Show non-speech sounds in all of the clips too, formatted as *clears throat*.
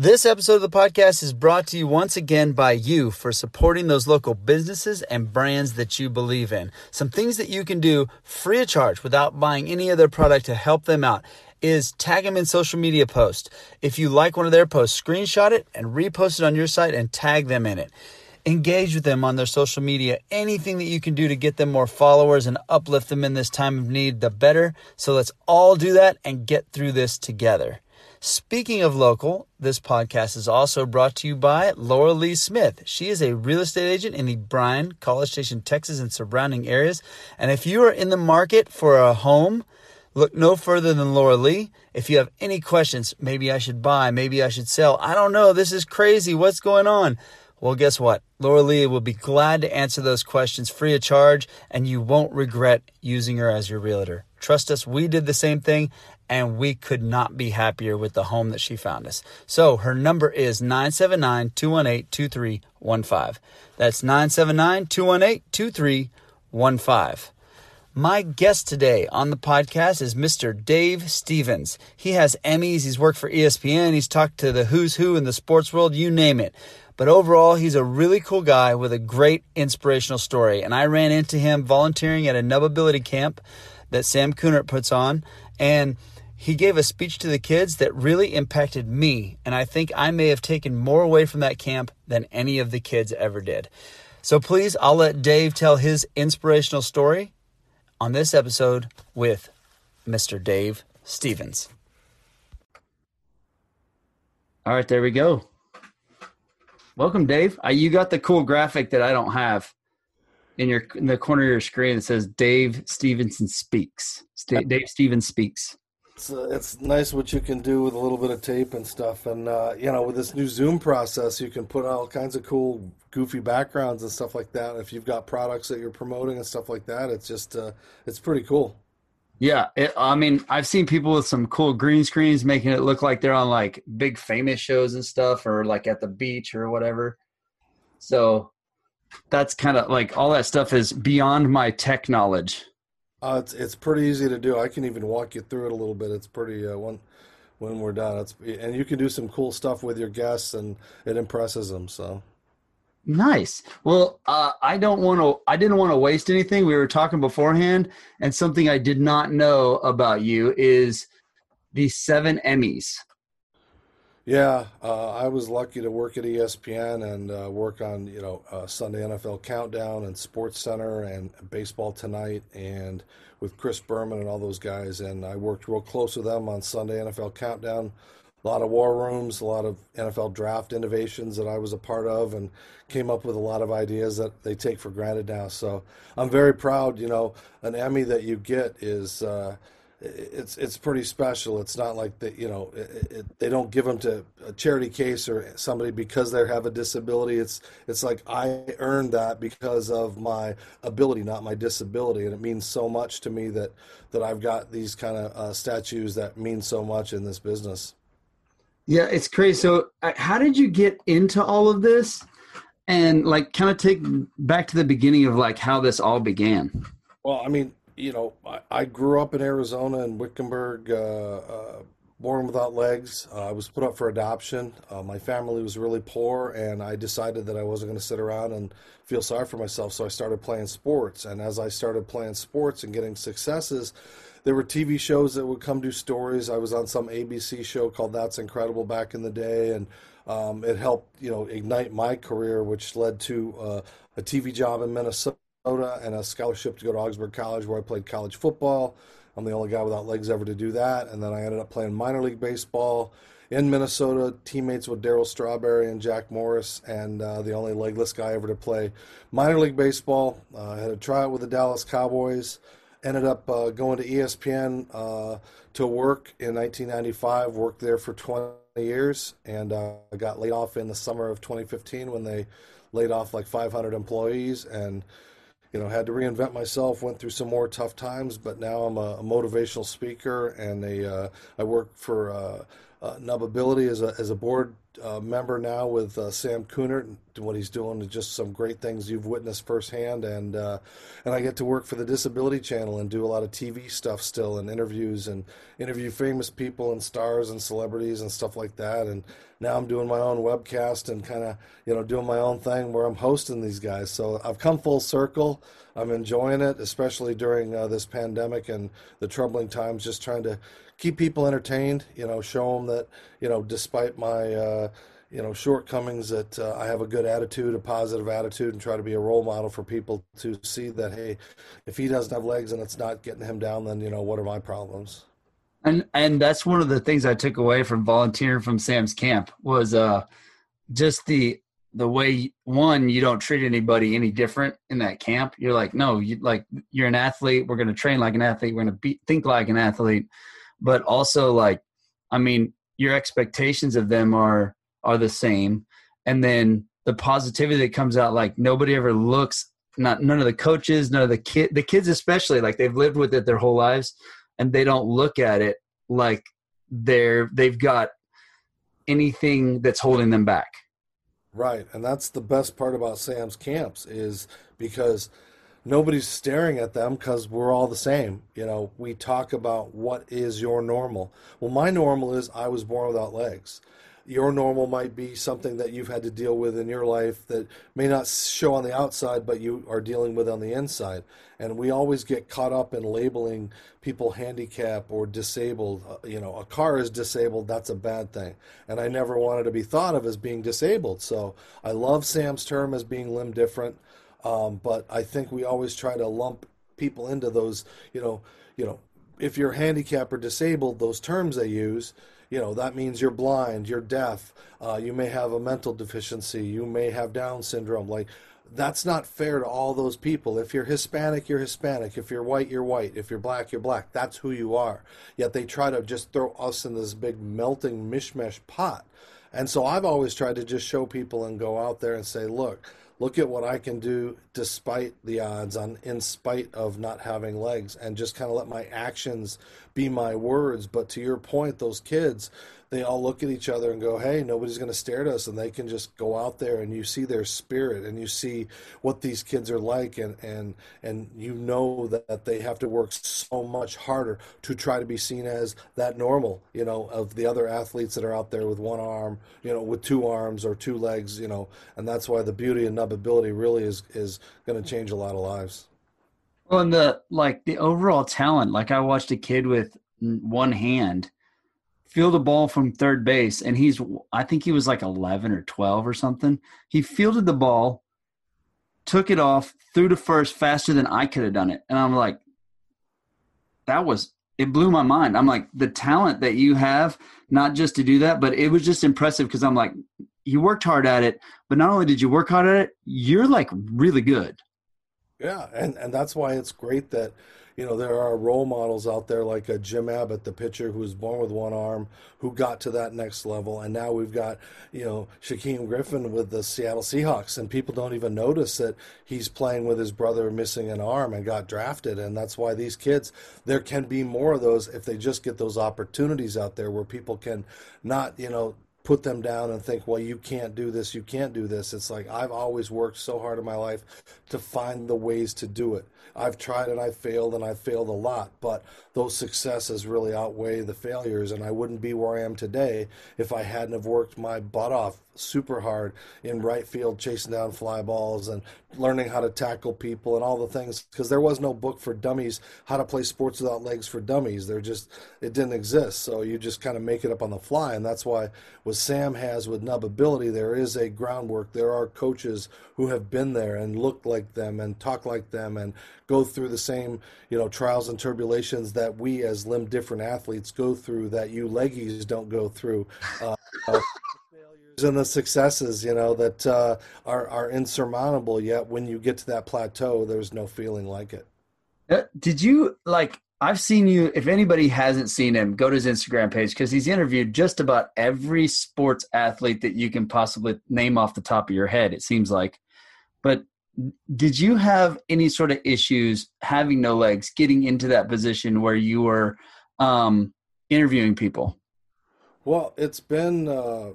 This episode of the podcast is brought to you once again by you for supporting those local businesses and brands that you believe in. Some things that you can do free of charge without buying any of their product to help them out is tag them in social media posts. If you like one of their posts, screenshot it and repost it on your site and tag them in it. Engage with them on their social media. Anything that you can do to get them more followers and uplift them in this time of need, the better. So let's all do that and get through this together. Speaking of local, this podcast is also brought to you by Laura Lee Smith. She is a real estate agent in the Bryan, College Station, Texas, and surrounding areas. And if you are in the market for a home, look no further than Laura Lee. If you have any questions, maybe I should buy, maybe I should sell. I don't know. This is crazy. What's going on? Well, guess what? Laura Lee will be glad to answer those questions free of charge, and you won't regret using her as your realtor. Trust us, we did the same thing, and we could not be happier with the home that she found us. So her number is 979 218 2315. That's 979 218 2315. My guest today on the podcast is Mr. Dave Stevens. He has Emmys, he's worked for ESPN, he's talked to the who's who in the sports world, you name it. But overall, he's a really cool guy with a great inspirational story. And I ran into him volunteering at a Nubability camp that Sam Kunert puts on. And he gave a speech to the kids that really impacted me. And I think I may have taken more away from that camp than any of the kids ever did. So please, I'll let Dave tell his inspirational story on this episode with Mr. Dave Stevens. All right, there we go. Welcome, Dave. Uh, you got the cool graphic that I don't have in your in the corner of your screen It says Dave Stevenson speaks. Dave Stevens speaks it's uh, it's nice what you can do with a little bit of tape and stuff, and uh, you know with this new Zoom process, you can put all kinds of cool, goofy backgrounds and stuff like that. If you've got products that you're promoting and stuff like that, it's just uh, it's pretty cool. Yeah, it, I mean, I've seen people with some cool green screens making it look like they're on like big famous shows and stuff, or like at the beach or whatever. So that's kind of like all that stuff is beyond my tech knowledge. Uh, it's it's pretty easy to do. I can even walk you through it a little bit. It's pretty uh, when when we're done. It's and you can do some cool stuff with your guests, and it impresses them. So nice. Well, uh, I don't want to. I didn't want to waste anything. We were talking beforehand, and something I did not know about you is the seven Emmys. Yeah, uh, I was lucky to work at ESPN and uh, work on you know uh, Sunday NFL Countdown and Sports Center and Baseball Tonight and with Chris Berman and all those guys. And I worked real close with them on Sunday NFL Countdown. A lot of war rooms, a lot of NFL draft innovations that I was a part of, and came up with a lot of ideas that they take for granted now. So I'm very proud. You know, an Emmy that you get is uh, it's it's pretty special. It's not like that, you know, it, it, they don't give them to a charity case or somebody because they have a disability. It's it's like I earned that because of my ability, not my disability, and it means so much to me that that I've got these kind of uh, statues that mean so much in this business. Yeah, it's crazy. So, uh, how did you get into all of this? And like, kind of take back to the beginning of like how this all began. Well, I mean, you know, I, I, grew up in Arizona in Wickenburg, uh, uh, born without legs. Uh, I was put up for adoption. Uh, my family was really poor, and I decided that I wasn't going to sit around and feel sorry for myself. So I started playing sports. And as I started playing sports and getting successes, there were TV shows that would come do stories. I was on some ABC show called That's Incredible back in the day, and um, it helped, you know, ignite my career, which led to uh, a TV job in Minnesota and a scholarship to go to Augsburg College where I played college football. I'm the only guy without legs ever to do that. And then I ended up playing minor league baseball in Minnesota, teammates with Darryl Strawberry and Jack Morris, and uh, the only legless guy ever to play minor league baseball. Uh, I had a tryout with the Dallas Cowboys. Ended up uh, going to ESPN uh, to work in 1995. Worked there for 20 years, and uh, I got laid off in the summer of 2015 when they laid off like 500 employees and you know, had to reinvent myself. Went through some more tough times, but now I'm a, a motivational speaker, and a uh, I work for uh, uh, Nubability as a, as a board uh, member now with uh, Sam Kunert. What he's doing is just some great things you've witnessed firsthand, and uh, and I get to work for the Disability Channel and do a lot of TV stuff still and interviews and interview famous people and stars and celebrities and stuff like that. And now I'm doing my own webcast and kind of you know doing my own thing where I'm hosting these guys. So I've come full circle. I'm enjoying it, especially during uh, this pandemic and the troubling times. Just trying to keep people entertained. You know, show them that you know, despite my uh, you know shortcomings, that uh, I have a good attitude, a positive attitude, and try to be a role model for people to see that hey, if he doesn't have legs and it's not getting him down, then you know what are my problems? And and that's one of the things I took away from volunteering from Sam's camp was uh just the the way one you don't treat anybody any different in that camp you're like no you like you're an athlete we're going to train like an athlete we're going to think like an athlete but also like i mean your expectations of them are are the same. And then the positivity that comes out like nobody ever looks not none of the coaches none of the kid the kids especially like they've lived with it their whole lives and they don't look at it like they're they've got anything that's holding them back. Right. And that's the best part about sam's camps is because nobody's staring at them because we're all the same. You know, we talk about what is your normal. Well, my normal is I was born without legs. Your normal might be something that you've had to deal with in your life that may not show on the outside, but you are dealing with on the inside. And we always get caught up in labeling people handicapped or disabled. Uh, you know, a car is disabled, that's a bad thing. And I never wanted to be thought of as being disabled. So I love Sam's term as being limb different. Um, but I think we always try to lump people into those, you know, you know, if you're handicapped or disabled, those terms they use, you know, that means you're blind, you're deaf, uh, you may have a mental deficiency, you may have Down syndrome. Like, that's not fair to all those people. If you're Hispanic, you're Hispanic. If you're white, you're white. If you're black, you're black. That's who you are. Yet they try to just throw us in this big melting mishmash pot. And so I've always tried to just show people and go out there and say, look, look at what I can do despite the odds on in spite of not having legs and just kind of let my actions be my words. But to your point those kids they all look at each other and go, "Hey, nobody's going to stare at us," and they can just go out there and you see their spirit and you see what these kids are like, and and and you know that they have to work so much harder to try to be seen as that normal, you know, of the other athletes that are out there with one arm, you know, with two arms or two legs, you know, and that's why the beauty and nubability really is is going to change a lot of lives. Well, and the like the overall talent, like I watched a kid with one hand field a ball from third base and he's I think he was like 11 or 12 or something. He fielded the ball, took it off, threw to first faster than I could have done it. And I'm like that was it blew my mind. I'm like the talent that you have not just to do that, but it was just impressive because I'm like you worked hard at it, but not only did you work hard at it, you're like really good. Yeah, and and that's why it's great that you know, there are role models out there like a Jim Abbott, the pitcher who was born with one arm, who got to that next level. And now we've got, you know, Shaquem Griffin with the Seattle Seahawks. And people don't even notice that he's playing with his brother missing an arm and got drafted. And that's why these kids, there can be more of those if they just get those opportunities out there where people can not, you know, put them down and think, well, you can't do this, you can't do this. It's like I've always worked so hard in my life to find the ways to do it. I've tried and I've failed and I've failed a lot, but those successes really outweigh the failures. And I wouldn't be where I am today if I hadn't have worked my butt off super hard in right field, chasing down fly balls and learning how to tackle people and all the things. Because there was no book for dummies how to play sports without legs for dummies. There just it didn't exist. So you just kind of make it up on the fly, and that's why what Sam has with Nub Ability, there is a groundwork. There are coaches who have been there and look like them and talk like them and go through the same you know trials and tribulations that we as limb different athletes go through that you leggies don't go through. Uh, and the successes, you know, that uh, are are insurmountable. Yet when you get to that plateau, there's no feeling like it. Uh, did you like? I've seen you. If anybody hasn't seen him, go to his Instagram page because he's interviewed just about every sports athlete that you can possibly name off the top of your head. It seems like, but did you have any sort of issues having no legs, getting into that position where you were um, interviewing people? Well, it's been uh,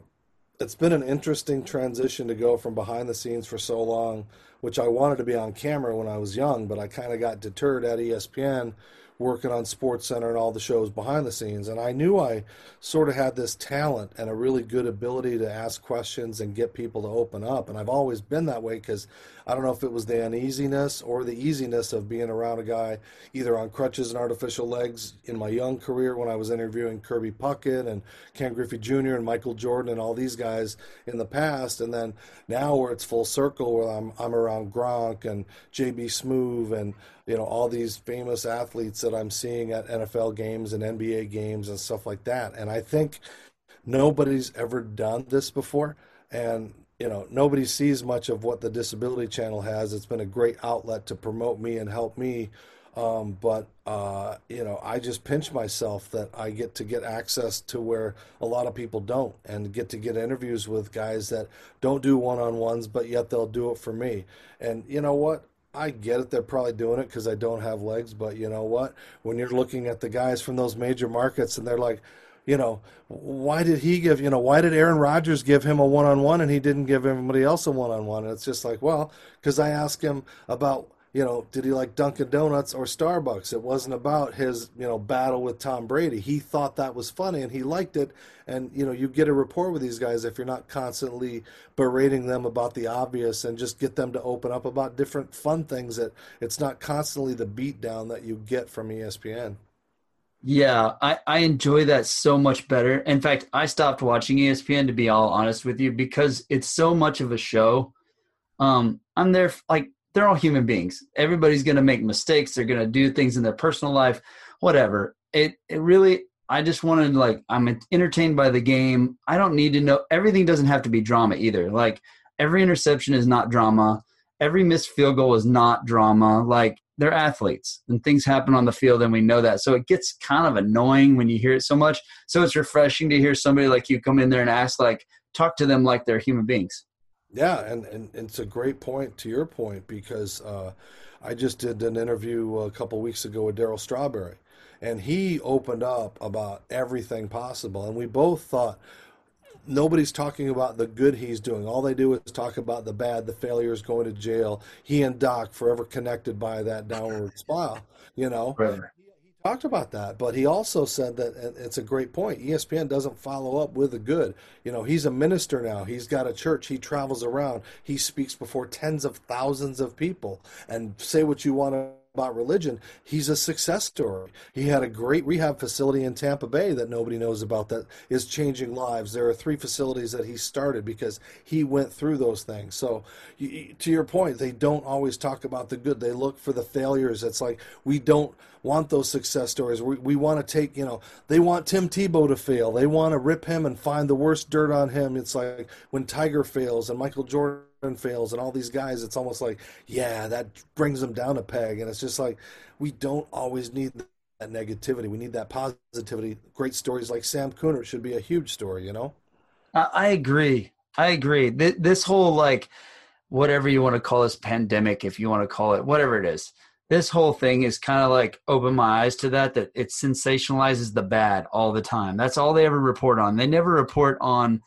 it's been an interesting transition to go from behind the scenes for so long, which I wanted to be on camera when I was young, but I kind of got deterred at ESPN working on Sports Center and all the shows behind the scenes. And I knew I sort of had this talent and a really good ability to ask questions and get people to open up. And I've always been that way because I don't know if it was the uneasiness or the easiness of being around a guy either on crutches and artificial legs in my young career when I was interviewing Kirby Puckett and Ken Griffey Jr. and Michael Jordan and all these guys in the past. And then now where it's full circle where I'm, I'm around Gronk and JB Smoove and you know all these famous athletes that I'm seeing at NFL games and NBA games and stuff like that. And I think nobody's ever done this before, and you know nobody sees much of what the Disability Channel has. It's been a great outlet to promote me and help me. Um, but uh, you know, I just pinch myself that I get to get access to where a lot of people don't, and get to get interviews with guys that don't do one-on-ones, but yet they'll do it for me. And you know what? I get it. They're probably doing it because I don't have legs. But you know what? When you're looking at the guys from those major markets and they're like, you know, why did he give, you know, why did Aaron Rodgers give him a one on one and he didn't give everybody else a one on one? And it's just like, well, because I asked him about you know, did he like Dunkin' Donuts or Starbucks? It wasn't about his, you know, battle with Tom Brady. He thought that was funny and he liked it. And, you know, you get a rapport with these guys if you're not constantly berating them about the obvious and just get them to open up about different fun things that it's not constantly the beat down that you get from ESPN. Yeah, I, I enjoy that so much better. In fact, I stopped watching ESPN to be all honest with you because it's so much of a show. Um, I'm there like they're all human beings. Everybody's going to make mistakes. They're going to do things in their personal life, whatever. It it really I just wanted like I'm entertained by the game. I don't need to know everything doesn't have to be drama either. Like every interception is not drama. Every missed field goal is not drama. Like they're athletes and things happen on the field and we know that. So it gets kind of annoying when you hear it so much. So it's refreshing to hear somebody like you come in there and ask like talk to them like they're human beings. Yeah, and, and, it's a great point to your point because uh, I just did an interview a couple weeks ago with Darryl Strawberry, and he opened up about everything possible, and we both thought nobody's talking about the good he's doing. All they do is talk about the bad, the failures, going to jail. He and Doc forever connected by that downward spiral, you know. Right talked about that, but he also said that it's a great point. ESPN doesn't follow up with the good. You know, he's a minister now. He's got a church. He travels around. He speaks before tens of thousands of people. And say what you want to about religion, he's a success story. He had a great rehab facility in Tampa Bay that nobody knows about that is changing lives. There are three facilities that he started because he went through those things. So, to your point, they don't always talk about the good. They look for the failures. It's like we don't want those success stories. We, we want to take, you know, they want Tim Tebow to fail. They want to rip him and find the worst dirt on him. It's like when Tiger fails and Michael Jordan fails and all these guys, it's almost like, yeah, that brings them down a peg. And it's just like, we don't always need that negativity. We need that positivity. Great stories like Sam Kunert should be a huge story, you know? I agree. I agree. This whole, like, whatever you want to call this pandemic, if you want to call it, whatever it is, this whole thing is kind of like open my eyes to that, that it sensationalizes the bad all the time. That's all they ever report on. They never report on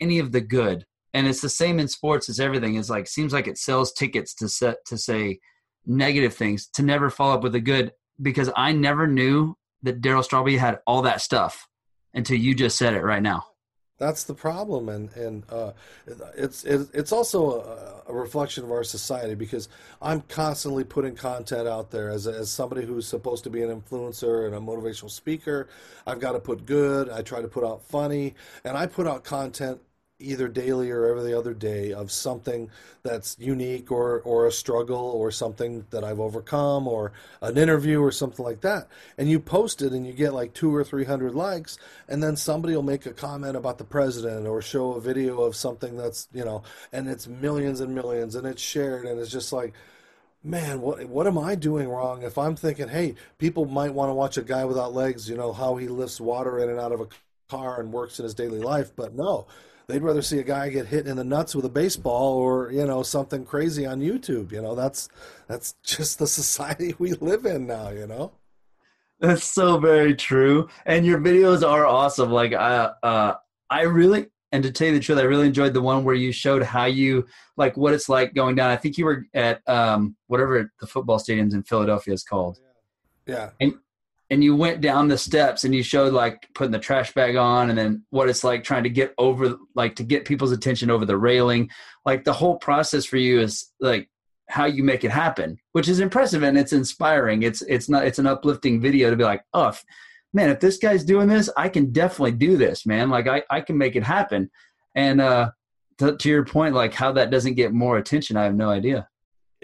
any of the good and it's the same in sports as everything. Is like seems like it sells tickets to set to say negative things to never follow up with the good because i never knew that darryl strawberry had all that stuff until you just said it right now. That's the problem and and uh, it's it's also a, a, reflection of our society because i'm constantly putting content out there. As, as somebody who's supposed to be an influencer and a motivational speaker i've got to put good i try to put out funny and i put out content either daily or every other day of something that's unique or or a struggle or something that I've overcome or an interview or something like that. And you post it and you get like 2 or 300 likes and then somebody will make a comment about the president or show a video of something that's you know and it's millions and millions and it's shared and it's just like man, what what am I doing wrong? If I'm thinking, hey, people might want to watch a guy without legs, you know, how he lifts water in and out of a car and works in his daily life, but no, they'd rather see a guy get hit in the nuts with a baseball or you know something crazy on YouTube. You know, that's that's *laughs* just the society we live in now. You know. That's so very true. And your videos are awesome. Like I uh I really and to tell you the truth, I really enjoyed the one where you showed how you like what it's like going down. I think you were at um whatever the football stadiums in Philadelphia is called. Yeah. And and you went down the steps and you showed like putting the trash bag on and then what it's like trying to get over like to get people's attention over the railing. Like the whole process for you is like how you make it happen, which is impressive and it's inspiring. It's it's not it's an uplifting video to be like, oh man, if this guy's doing this, I can definitely do this, man. Like I, I can make it happen. And uh to, to your point, like how that doesn't get more attention, I have no idea.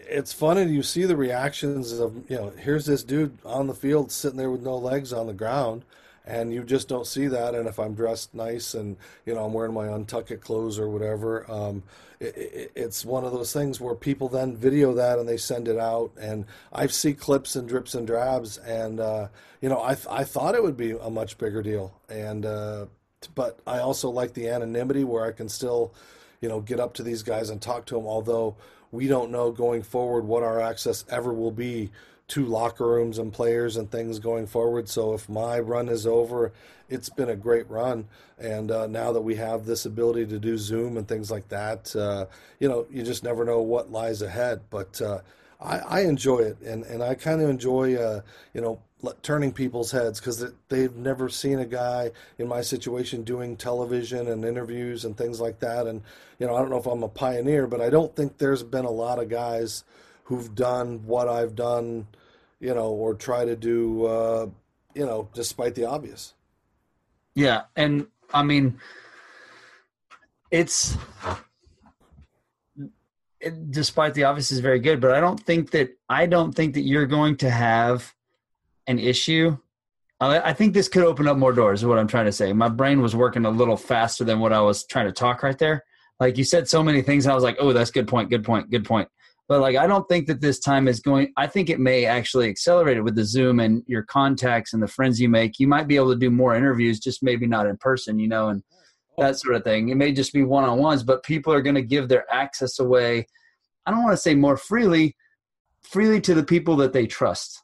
It's funny you see the reactions of you know here's this dude on the field sitting there with no legs on the ground and you just don't see that. And if I'm dressed nice and you know I'm wearing my untucked clothes or whatever, um, it, it, it's one of those things where people then video that and they send it out. And I see clips and drips and drabs, and uh, you know I I thought it would be a much bigger deal, and uh, but I also like the anonymity where I can still you know get up to these guys and talk to them, although we don't know going forward what our access ever will be to locker rooms and players and things going forward. So if my run is over, it's been a great run. And uh, now that we have this ability to do Zoom and things like that, uh, you know, you just never know what lies ahead. But uh, I, I, enjoy it, and, and I kind of enjoy, uh, you know, turning people's heads because they've never seen a guy in my situation doing television and interviews and things like that. And you know, I don't know if I'm a pioneer, but I don't think there's been a lot of guys who've done what I've done, you know, or try to do, uh, you know, despite the obvious. Yeah, and I mean, it's it, despite the obvious is very good, but I don't think that I don't think that you're going to have an issue. Uh, I think this could open up more doors. Is what I'm trying to say. My brain was working a little faster than what I was trying to talk right there. Like you said so many things, I was like, "Oh, that's good point, good point, good point." but like i don't think that this time is going i think it may actually accelerate it with the zoom and your contacts and the friends you make you might be able to do more interviews just maybe not in person you know and that sort of thing it may just be one-on-ones but people are going to give their access away i don't want to say more freely freely to the people that they trust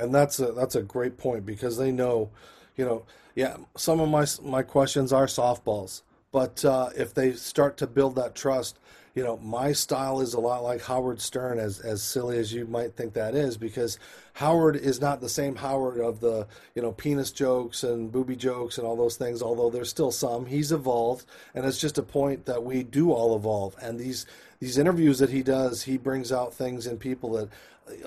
and that's a that's a great point because they know you know yeah some of my my questions are softballs but uh, if they start to build that trust you know, my style is a lot like Howard Stern, as as silly as you might think that is, because Howard is not the same Howard of the you know penis jokes and booby jokes and all those things. Although there's still some, he's evolved, and it's just a point that we do all evolve. And these these interviews that he does, he brings out things in people that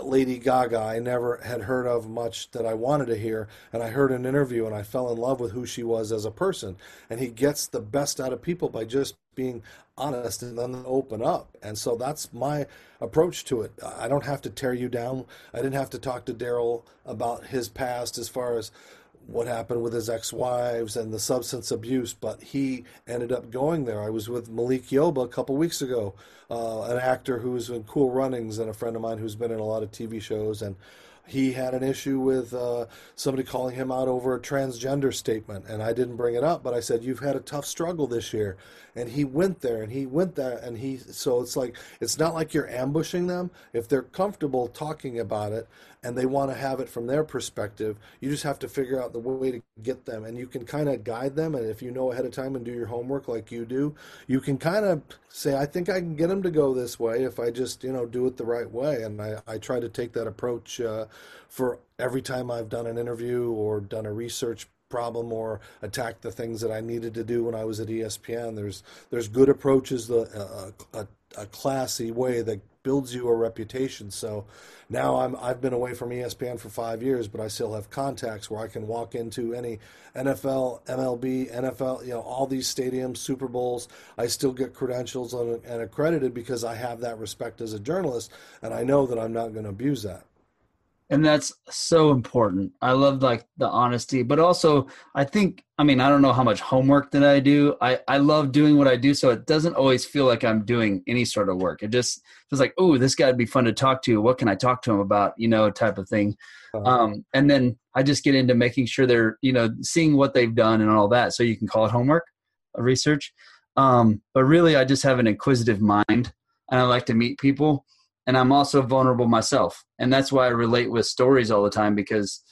Lady Gaga I never had heard of much that I wanted to hear and I heard an interview and I fell in love with who she was as a person. And he gets the best out of people by just being honest and then open up. And so that's my approach to it. I don't have to tear you down. I didn't have to talk to Daryl about his past as far as what happened with his ex-wives and the substance abuse, but he ended up going there. I was with Malik Yoba a couple weeks ago, uh, an actor who's in Cool Runnings and a friend of mine who's been in a lot of TV shows, and he had an issue with uh, somebody calling him out over a transgender statement, and I didn't bring it up, but I said you've had a tough struggle this year, and he went there, and he went there, and he so it's like it's not like you're ambushing them if they're comfortable talking about it and they want to have it from their perspective. You just have to figure out the way to get them, and you can kind of guide them. And if you know ahead of time and do your homework like you do, you can kind of say, "I think I can get them to go this way if I just you know do it the right way." And I, I try to take that approach uh, for every time I've done an interview or done a research problem or attacked the things that I needed to do when I was at ESPN. There's there's good approaches, the uh, a, a classy way that builds you a reputation. So now I'm I've been away from ESPN for five years, but I still have contacts where I can walk into any NFL, MLB, NFL, you know, all these stadiums, Super Bowls. I still get credentials and, and accredited because I have that respect as a journalist, and I know that I'm not going to abuse that and that's so important. I love like the honesty but also i think i mean i don't know how much homework that i do. I i love doing what i do so it doesn't always feel like i'm doing any sort of work. It just feels like oh this guy'd be fun to talk to. What can i talk to him about? You know type of thing. Uh-huh. um and then i just get into making sure they're you know seeing what they've done and all that. So you can call it homework research. Um but really i just have an inquisitive mind and i like to meet people and I'm also vulnerable myself. And that's why I relate with stories all the time because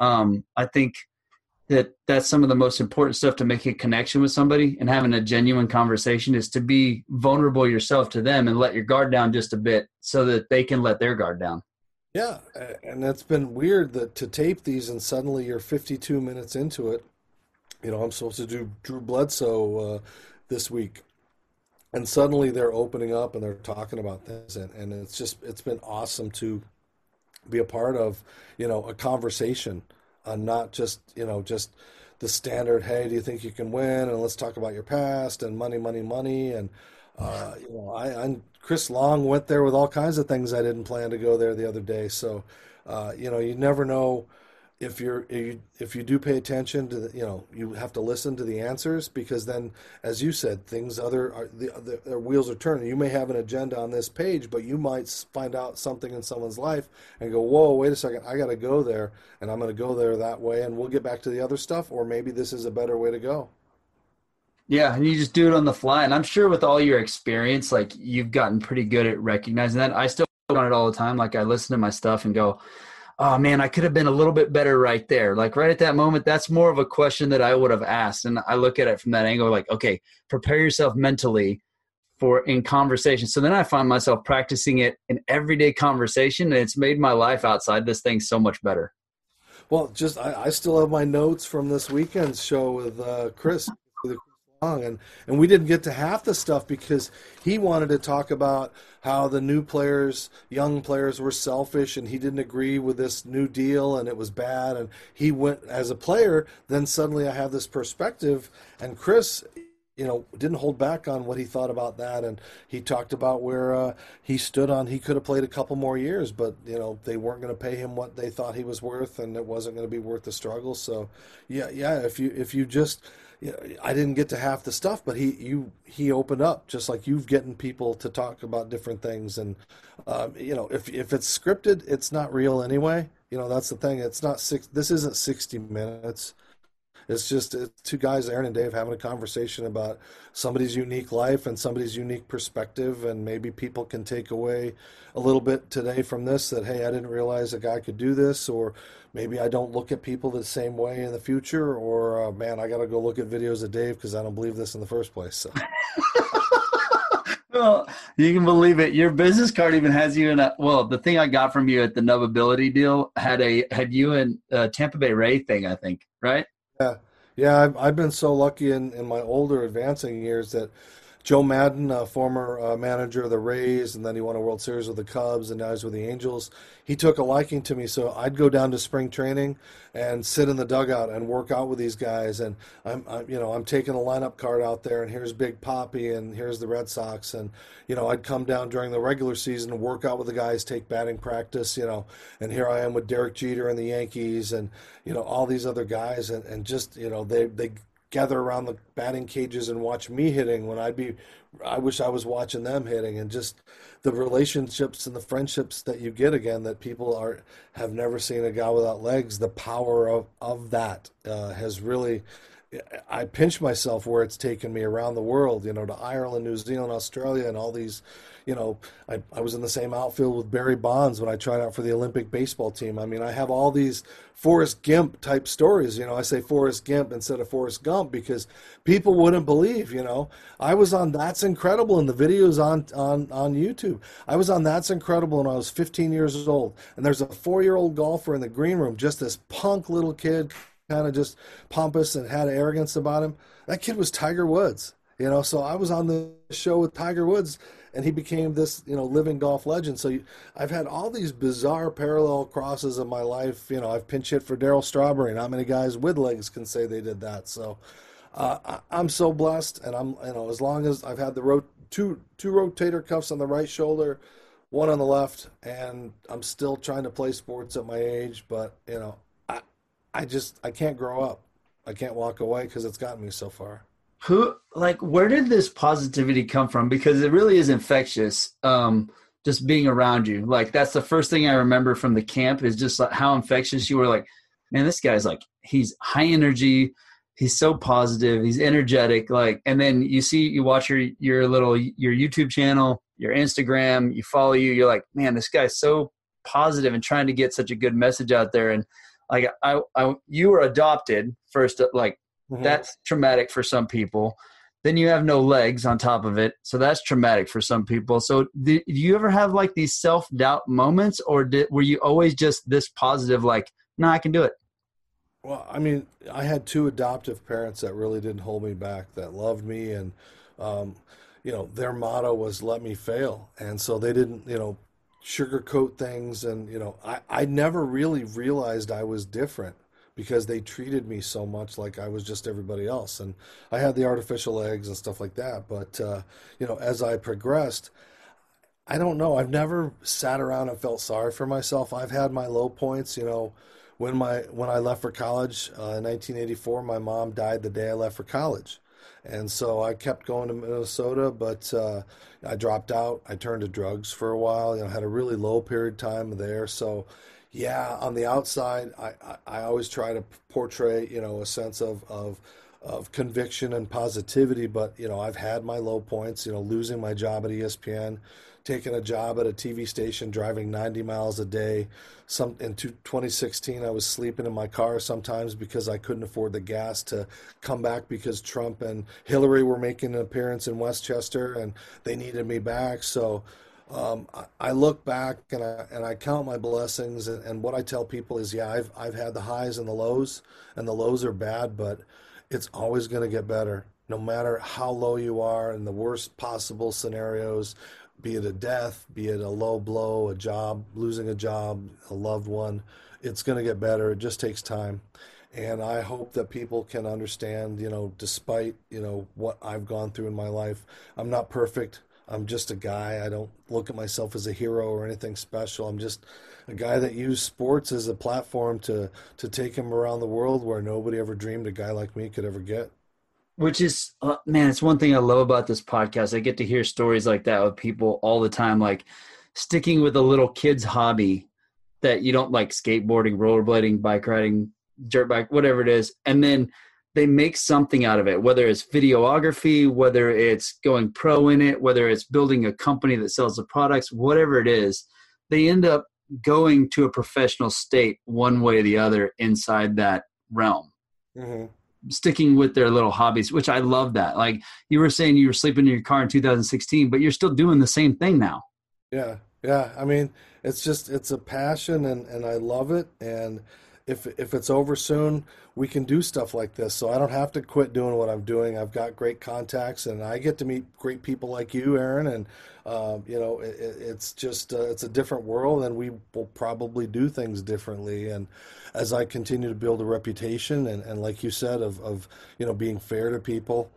Um, I think that that's some of the most important stuff to make a connection with somebody and having a genuine conversation is to be vulnerable yourself to them and let your guard down just a bit so that they can let their guard down. Yeah, and it's been weird that to tape these and suddenly you're 52 minutes into it. You know, I'm supposed to do Drew Bledsoe uh, this week, and suddenly they're opening up and they're talking about this, and, and it's just it's been awesome to be a part of, you know, a conversation uh, not just you know just the standard. Hey, do you think you can win? And let's talk about your past and money, money, money. And uh, you know, I, I Chris Long went there with all kinds of things I didn't plan to go there the other day. So uh, you know, you never know if you're if you, do pay attention to the, you know you have to listen to the answers because then as you said things other are, the, the wheels are turning. You may have an agenda on this page but you might find out something in someone's life and go whoa wait a second. I got to go there and i'm going to go there that way and we'll get back to the other stuff or maybe this is a better way to go. Yeah and you just do it on the fly and i'm sure with all your experience like you've gotten pretty good at recognizing that. I still on it all the time. Like i listen to my stuff and go oh man, I could have been a little bit better right there. Like right at that moment, that's more of a question that I would have asked. And I look at it from that angle, like, okay, prepare yourself mentally for in conversation. So then I find myself practicing it in everyday conversation, and it's made my life outside this thing so much better. Well, just I, I still have my notes from this weekend's show with uh, Chris and and we didn't get to half the stuff because he wanted to talk about how the new players young players were selfish and he didn't agree with this new deal and it was bad. And he went as a player then suddenly I have this perspective and Chris you know didn't hold back on what he thought about that. And he talked about where uh, he stood on he could have played a couple more years but you know they weren't going to pay him what they thought he was worth and it wasn't going to be worth the struggle. So yeah yeah if you if you just I didn't get to half the stuff, but he you he opened up just like you've getting people to talk about different things, and um, you know if if it's scripted, it's not real anyway. You know that's the thing. It's not six. This isn't sixty minutes. It's just it's two guys, Aaron and Dave, having a conversation about somebody's unique life and somebody's unique perspective, and maybe people can take away a little bit today from this that hey, I didn't realize a guy could do this, or maybe I don't look at people the same way in the future, or uh, man, I got to go look at videos of Dave because I don't believe this in the first place. So. *laughs* well, you can believe it. Your business card even has you in a. Well, the thing I got from you at the Nubability deal had a had you in a Tampa Bay Ray thing, I think, right? Yeah, yeah. I've I've been so lucky in in my older advancing years that Joe Maddon, a former uh, manager of the Rays, and then he won a World Series with the Cubs, and now he's with the Angels. He took a liking to me, so I'd go down to spring training and sit in the dugout and work out with these guys. And I'm, I'm you know, I'm taking a lineup card out there, and here's Big Papi, and here's the Red Sox, and you know, I'd come down during the regular season and work out with the guys, take batting practice, you know, and here I am with Derek Jeter and the Yankees, and you know, all these other guys, and, and just you know, they they gather around the batting cages and watch me hitting when I'd be I wish I was watching them hitting and just the relationships and the friendships that you get again that people are have never seen a guy without legs the power of of that uh, has really I pinch myself where it's taken me around the world you know to Ireland New Zealand Australia and all these you know, I, I was in the same outfield with Barry Bonds when I tried out for the Olympic baseball team. I mean, I have all these Forrest Gump type stories. You know, I say Forrest Gump instead of Forrest Gump because people wouldn't believe. You know, I was on That's Incredible, and the videos on on on YouTube. I was on That's Incredible when I was 15 years old, and there's a four year old golfer in the green room, just this punk little kid, kind of just pompous and had arrogance about him. That kid was Tiger Woods. You know, so I was on the show with Tiger Woods and he became this you know living golf legend. So I've had all these bizarre parallel crosses in my life. You know, I've pinch hit for Darryl Strawberry. Not many guys with legs can say they did that. So uh, I, am so blessed, and I'm you know as long as I've had the two two rotator cuffs on the right shoulder, one on the left, and I'm still trying to play sports at my age. But you know, I I just I can't grow up. I can't walk away because it's gotten me so far who like where did this positivity come from? Because it really is infectious um just being around you. Like that's the first thing i remember from the camp is just like how infectious you were. Like man this guy's like he's high energy. He's so positive. He's energetic. Like and then you see you watch your your little your youtube channel your instagram you follow you you're like man this guy's so positive and trying to get such a good message out there. And like I, I you were adopted first like Mhm. that's traumatic for some people. Then you have no legs on top of it so that's traumatic for some people. So did, do you ever have like these self-doubt moments or did, were you always just this positive like no i can do it Well, I mean, I had two adoptive parents that really didn't hold me back, that loved me, and um, you know, their motto was "Let me fail," and so they didn't, you know, sugarcoat things, and you know, I I never really realized I was different because they treated me so much like I was just everybody else, and I had the artificial legs and stuff like that. But uh, you know, as I progressed, I don't know. I've never sat around and felt sorry for myself. I've had my low points, you know. When my when I left for college uh, in 1984, my mom died the day I left for college, and so I kept going to Minnesota, but uh, I dropped out. I turned to drugs for a while. You know, had a really low period time there. So, yeah, on the outside, I, I, I always try to portray you know a sense of of of conviction and positivity. But you know, I've had my low points. You know, losing my job at ESPN, taking a job at a TV station, driving 90 miles a day. Some in two- 2016, I was sleeping in my car sometimes because I couldn't afford the gas to come back because Trump and Hillary were making an appearance in Westchester and they needed me back. So. Um, I, I look back and I and I count my blessings and, and what I tell people is yeah I've I've had the highs and the lows and the lows are bad but it's always going to get better no matter how low you are in the worst possible scenarios be it a death be it a low blow a job losing a job a loved one it's going to get better it just takes time. And i hope that people can understand you know despite you know what i've gone through in my life i'm not perfect i'm just a guy. I don't look at myself as a hero or anything special. I'm just a guy that used sports as a platform to to take him around the world where nobody ever dreamed a guy like me could ever get. Which is uh, man it's one thing i love about this podcast. I get to hear stories like that with people all the time like sticking with a little kid's hobby that you don't like skateboarding rollerblading bike riding dirt bike whatever it is. And then they make something out of it whether it's videography whether it's going pro in it whether it's building a company that sells the products whatever it is they end up going to a professional state one way or the other inside that realm hmm sticking with their little hobbies, which I love that. Like you were saying, you were sleeping in your car in 2016, but you're still doing the same thing now. Yeah, yeah. I mean, it's just it's a passion and and I love it and if if it's over soon, we can do stuff like this. So I don't have to quit doing what I'm doing. I've got great contacts and I get to meet great people like you, Aaron, and um, you know, it- it's just uh, it's a different world and we will probably do things differently and as I continue to build a reputation and, and like you said of of you know being fair to people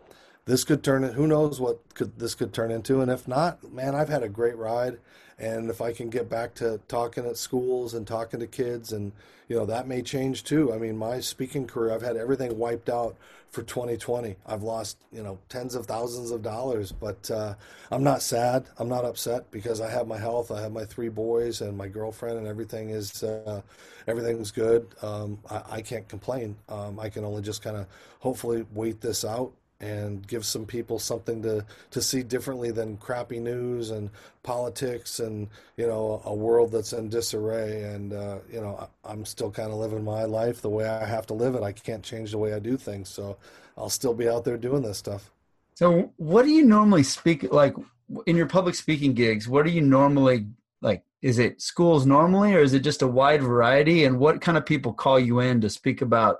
this could turn it who knows what could this could turn into and if not man i've had a great ride and if i can get back to talking at schools and talking to kids and you know that may change too. I mean my speaking career i've had everything wiped out for 2020 i've lost you know tens of thousands of dollars but uh, i'm not sad. I'm not upset because i have my health. I have my three boys and my girlfriend and everything is uh, everything's good. Um, I, I can't complain. Um, i can only just kind of hopefully wait this out and give some people something to to see differently than crappy news and politics and you know a world that's in disarray and uh, you know I'm still kind of living my life the way I have to live it. I can't change the way I do things, so I'll still be out there doing this stuff. So, what do you normally speak like in your public speaking gigs? What do you normally like? Is it schools normally, or is it just a wide variety? And what kind of people call you in to speak about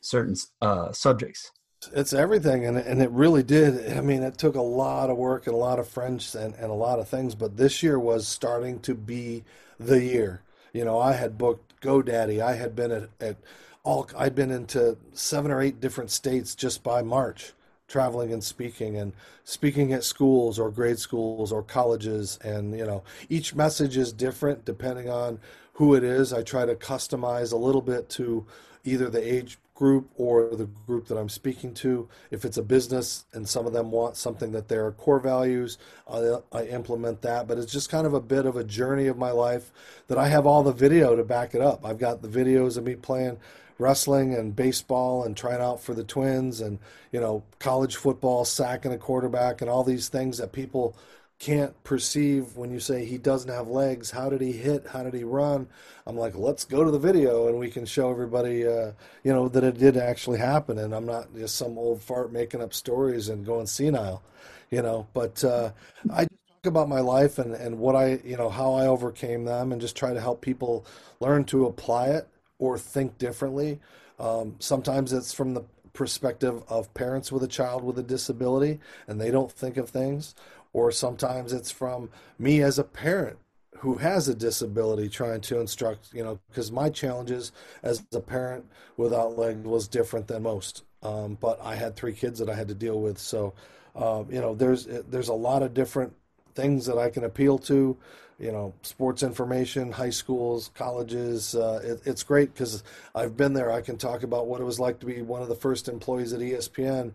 certain uh, subjects? It's everything, and and it really did. I mean, it took a lot of work and a lot of french and, and a lot of things, but this year was starting to be the year. You know, I had booked GoDaddy. I had been at, at all. I'd been into seven or eight different states just by March, traveling and speaking, and speaking at schools or grade schools or colleges. And you know, each message is different depending on who it is. I try to customize a little bit to either the age group or the group that I'm speaking to. If it's a business and some of them want something that their core values, I, I implement that. But it's just kind of a bit of a journey of my life that I have all the video to back it up. I've got the videos of me playing wrestling and baseball and trying out for the Twins and you know college football, sacking a quarterback, and all these things that people can't perceive when you say he doesn't have legs. How did he hit? How did he run? I'm like, let's go to the video and we can show everybody, uh, you know, that it did actually happen. And I'm not just some old fart making up stories and going senile, you know. But uh, I just talk about my life and, and what I, you know, how I overcame them and just try to help people learn to apply it or think differently. Um, sometimes it's from the perspective of parents with a child with a disability and they don't think of things or sometimes it's from me as a parent who has a disability trying to instruct you know because my challenges as a parent without legs was different than most. Um, but i had three kids that i had to deal with. So uh, you know there's there's a lot of different things that i can appeal to you know, sports information, high schools, colleges. Uh, it, it's great because I've been there. I can talk about what it was like to be one of the first employees at ESPN,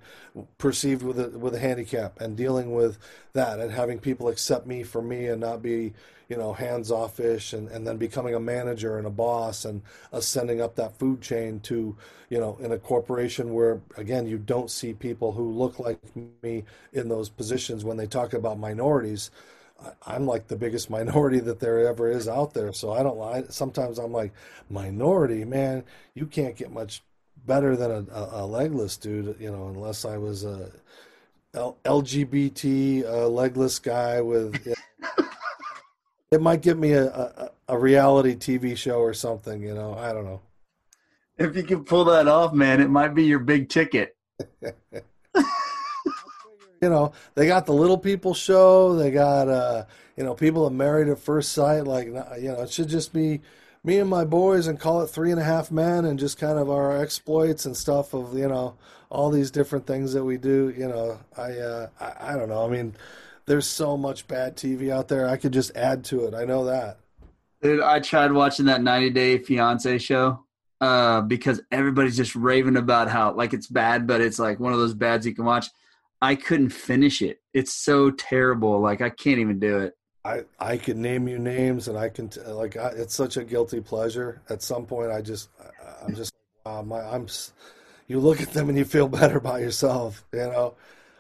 perceived with a with a handicap, and dealing with that, and having people accept me for me and not be, you know, hands offish, and and then becoming a manager and a boss, and ascending up that food chain to, you know, in a corporation where again you don't see people who look like me in those positions when they talk about minorities I'm like the biggest minority that there ever is out there. So I don't lie. Sometimes I'm like, minority, man, you can't get much better than a, a, a legless dude, you know, unless I was a L- LGBT uh, legless guy with. You know, *laughs* it might give me a, a, a reality TV show or something, you know. I don't know. If you can pull that off, man, it might be your big ticket. *laughs* you know, they got the little people show. They got, uh, you know, people that married at first sight. Like, you know, it should just be me and my boys and call it three and a half men and just kind of our exploits and stuff of, you know, all these different things that we do. You know, I, uh, I, I don't know. I mean, there's so much bad TV out there. I could just add to it. I know that. Dude, I tried watching that 90 Day Fiance show uh, because everybody's just raving about how like it's bad, but it's like one of those bads you can watch. I couldn't finish it. It's so terrible. Like I can't even do it. I I can name you names, and I can t- like I, it's such a guilty pleasure. At some point, I just I'm just wow, my I'm. You look at them and you feel *laughs* better about yourself, you know.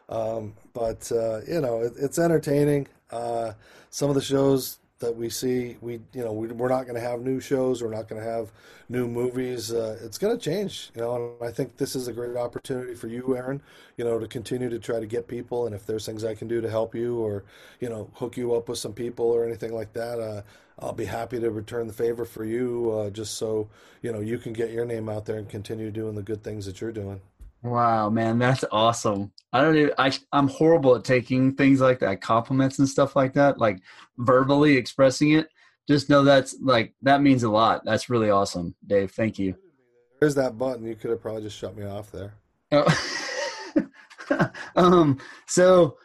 Um, but uh, you know, it, it's entertaining. Uh, some of the shows that we see. We you know we, we're not going to have new shows. We're not going to have new movies. Uh, it's going to change. You know, and I think this is a great opportunity for you, Aaron. You know, to continue to try to get people. And if there's things I can do to help you, or you know, hook you up with some people or anything like that, uh, I'll be happy to return the favor for you. Uh, just so you know, you can get your name out there and continue doing the good things that you're doing. Wow, man, that's awesome. I don't even, I, I'm horrible at taking things like that, compliments and stuff like that, like verbally expressing it. Just know that's like, that means a lot. That's really awesome, Dave. Thank you. There's that button. You could have probably just shut me off there. Oh. *laughs* um, so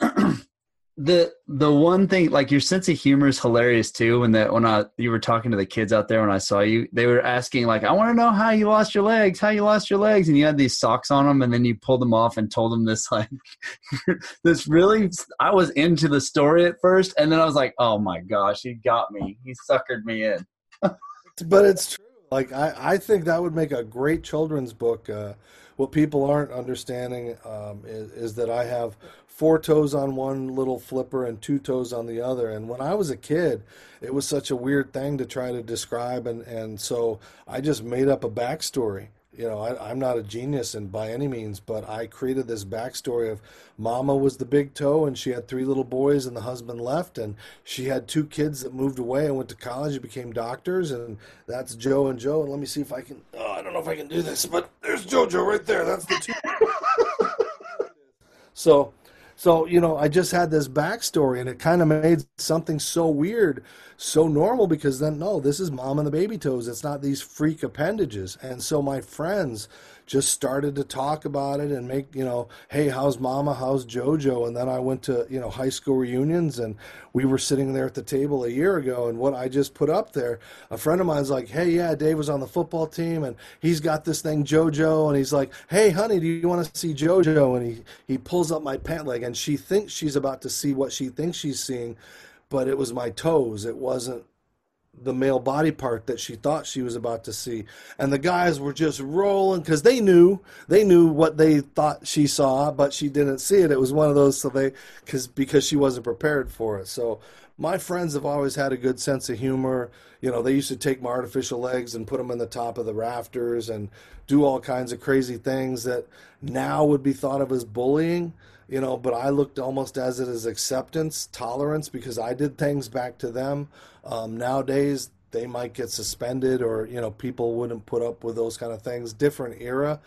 *clears throat* the the one thing like your sense of humor is hilarious too when that when i you were talking to the kids out there when i saw you they were asking like i want to know how you lost your legs how you lost your legs and you had these socks on them and then you pulled them off and told them this like *laughs* this really i was into the story at first and then i was like oh my gosh he got me he suckered me in. *laughs* But it's true like i i think that would make a great children's book uh what people aren't understanding um, is, is, that I have four toes on one little flipper and two toes on the other. And when I was a kid, it was such a weird thing to try to describe. And, and so I just made up a backstory. You know, I, am not a genius and by any means, but I created this backstory of Mama was the big toe and she had three little boys and the husband left and she had two kids that moved away and went to college and became doctors and that's Joe and Joe. And let me see if I can. Oh, I don't know if I can do this, but there's JoJo right there. That's the two. *laughs* so so, you know, I just had this backstory and it kind of made something so weird so normal because then, no, this is mom and the baby toes. It's not these freak appendages. And so my friends just started to talk about it and make, you know, hey, how's mama? How's JoJo? And then I went to, you know, high school reunions and we were sitting there at the table a year ago. And what I just put up there, a friend of mine's like, hey, yeah, Dave was on the football team and he's got this thing, JoJo. And he's like, hey, honey, do you want to see JoJo? And he, he pulls up my pant leg and she thinks she's about to see what she thinks she's seeing, but it was my toes. It wasn't the male body part that she thought she was about to see. And the guys were just rolling because they knew they knew what they thought she saw but she didn't see it. It was one of those so they because because she wasn't prepared for it. So my friends have always had a good sense of humor. You know they used to take my artificial legs and put them in the top of the rafters and do all kinds of crazy things that now would be thought of as bullying you know but i looked almost as it as acceptance tolerance because i did things back to them. Um, nowadays they might get suspended or you know people wouldn't put up with those kind of things. Different era.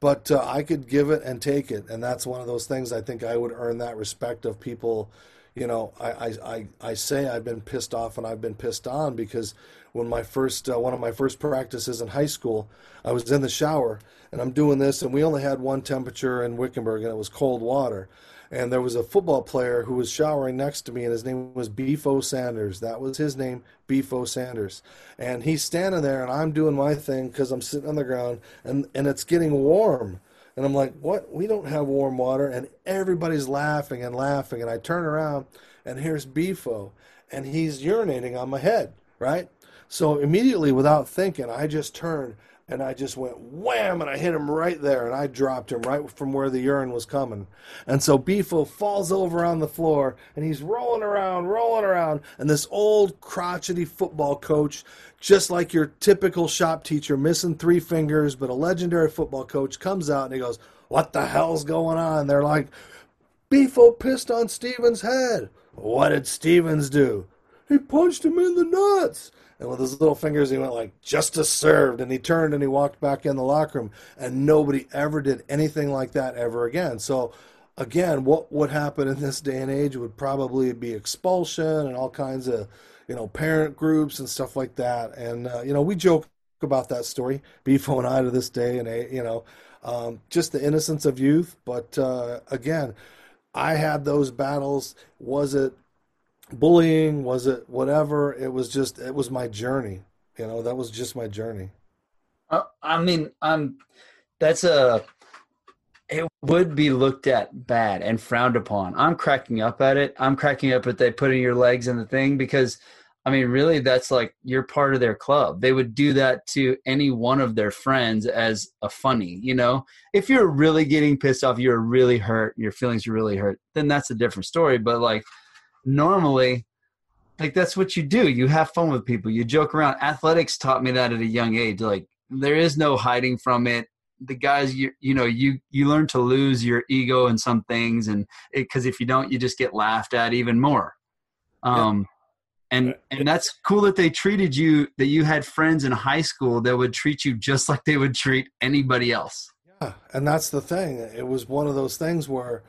But uh, i could give it and take it. And that's one of those things i think i would earn that respect of people. You know i i i, I say i've been pissed off and i've been pissed on because when my first uh, one of my first practices in high school i was in the shower and i'm doing this and we only had one temperature in wickenburg and it was cold water and there was a football player who was showering next to me, and his name was Beefo Sanders. That was his name, Beefo Sanders. And he's standing there, and I'm doing my thing because I'm sitting on the ground, and, and it's getting warm. And I'm like, what? We don't have warm water. And everybody's laughing and laughing. And I turn around, and here's Beefo, and he's urinating on my head, right? So immediately, without thinking, I just turned and I just went wham, and I hit him right there, and I dropped him right from where the urine was coming. And so Beefo falls over on the floor, and he's rolling around, rolling around, and this old crotchety football coach, just like your typical shop teacher, missing three fingers, but a legendary football coach, comes out and he goes, "What the hell's going on?" They're like, "Beefo pissed on Stevens' head." What did Stevens do? He punched him in the nuts. And with his little fingers, he went like, justice served. And he turned and he walked back in the locker room. And nobody ever did anything like that ever again. So, again, what would happen in this day and age would probably be expulsion and all kinds of, you know, parent groups and stuff like that. And, uh, you know, we joke about that story, Beefo and I to this day, and, you know, um, just the innocence of youth. But uh, again, I had those battles. Was it bullying was it whatever it was just it was my journey you know that was just my journey. Uh, i mean i'm that's a it would be looked at bad and frowned upon. I'm cracking up at it. I'm cracking up at they putting your legs in the thing because i mean really that's like you're part of their club. They would do that to any one of their friends as a funny you know? If you're really getting pissed off you're really hurt your feelings are really hurt then that's a different story. But like normally like that's what you do. You have fun with people. You joke around. Athletics taught me that at a young age. Like there is no hiding from it. The guys you you know you you learn to lose your ego in some things and because if you don't you just get laughed at even more. Um yeah. and and that's cool that they treated you that you had friends in high school that would treat you just like they would treat anybody else. Yeah and that's the thing. It was one of those things where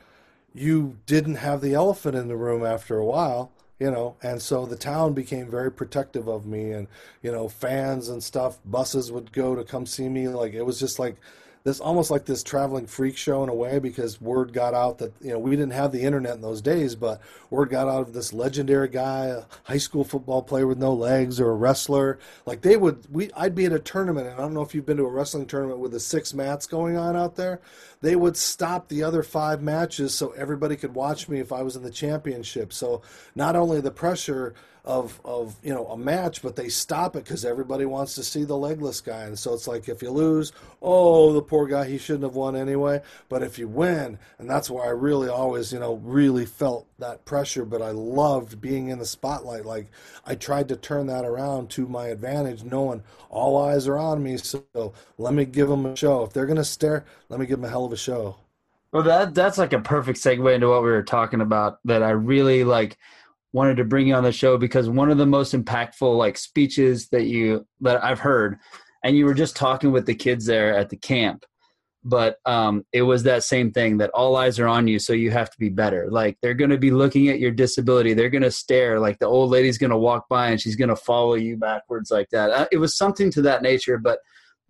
you didn't have the elephant in the room after a while you know and so the town became very protective of me and you know fans and stuff buses would go to come see me like it was just like this almost like this traveling freak show in a way because word got out that you know we didn't have the internet in those days but word got out of this legendary guy a high school football player with no legs or a wrestler. Like they would we I'd be at a tournament and I don't know if you've been to a wrestling tournament with the six mats going on out there. They would stop the other five matches so everybody could watch me if I was in the championship. So not only the pressure of of you know a match, but they stop it because everybody wants to see the legless guy, and so it's like if you lose, oh the poor guy, he shouldn't have won anyway. But if you win, and that's why I really always you know really felt that pressure, but I loved being in the spotlight. Like I tried to turn that around to my advantage, knowing all eyes are on me. So let me give them a show. If they're gonna stare, let me give them a hell of a show. Well, that that's like a perfect segue into what we were talking about. That I really like wanted to bring you on the show because one of the most impactful like speeches that you that I've heard, and you were just talking with the kids there at the camp, but um, it was that same thing that all eyes are on you, so you have to be better. Like they're going to be looking at your disability, they're going to stare. Like the old lady's going to walk by and she's going to follow you backwards like that. Uh, it was something to that nature, but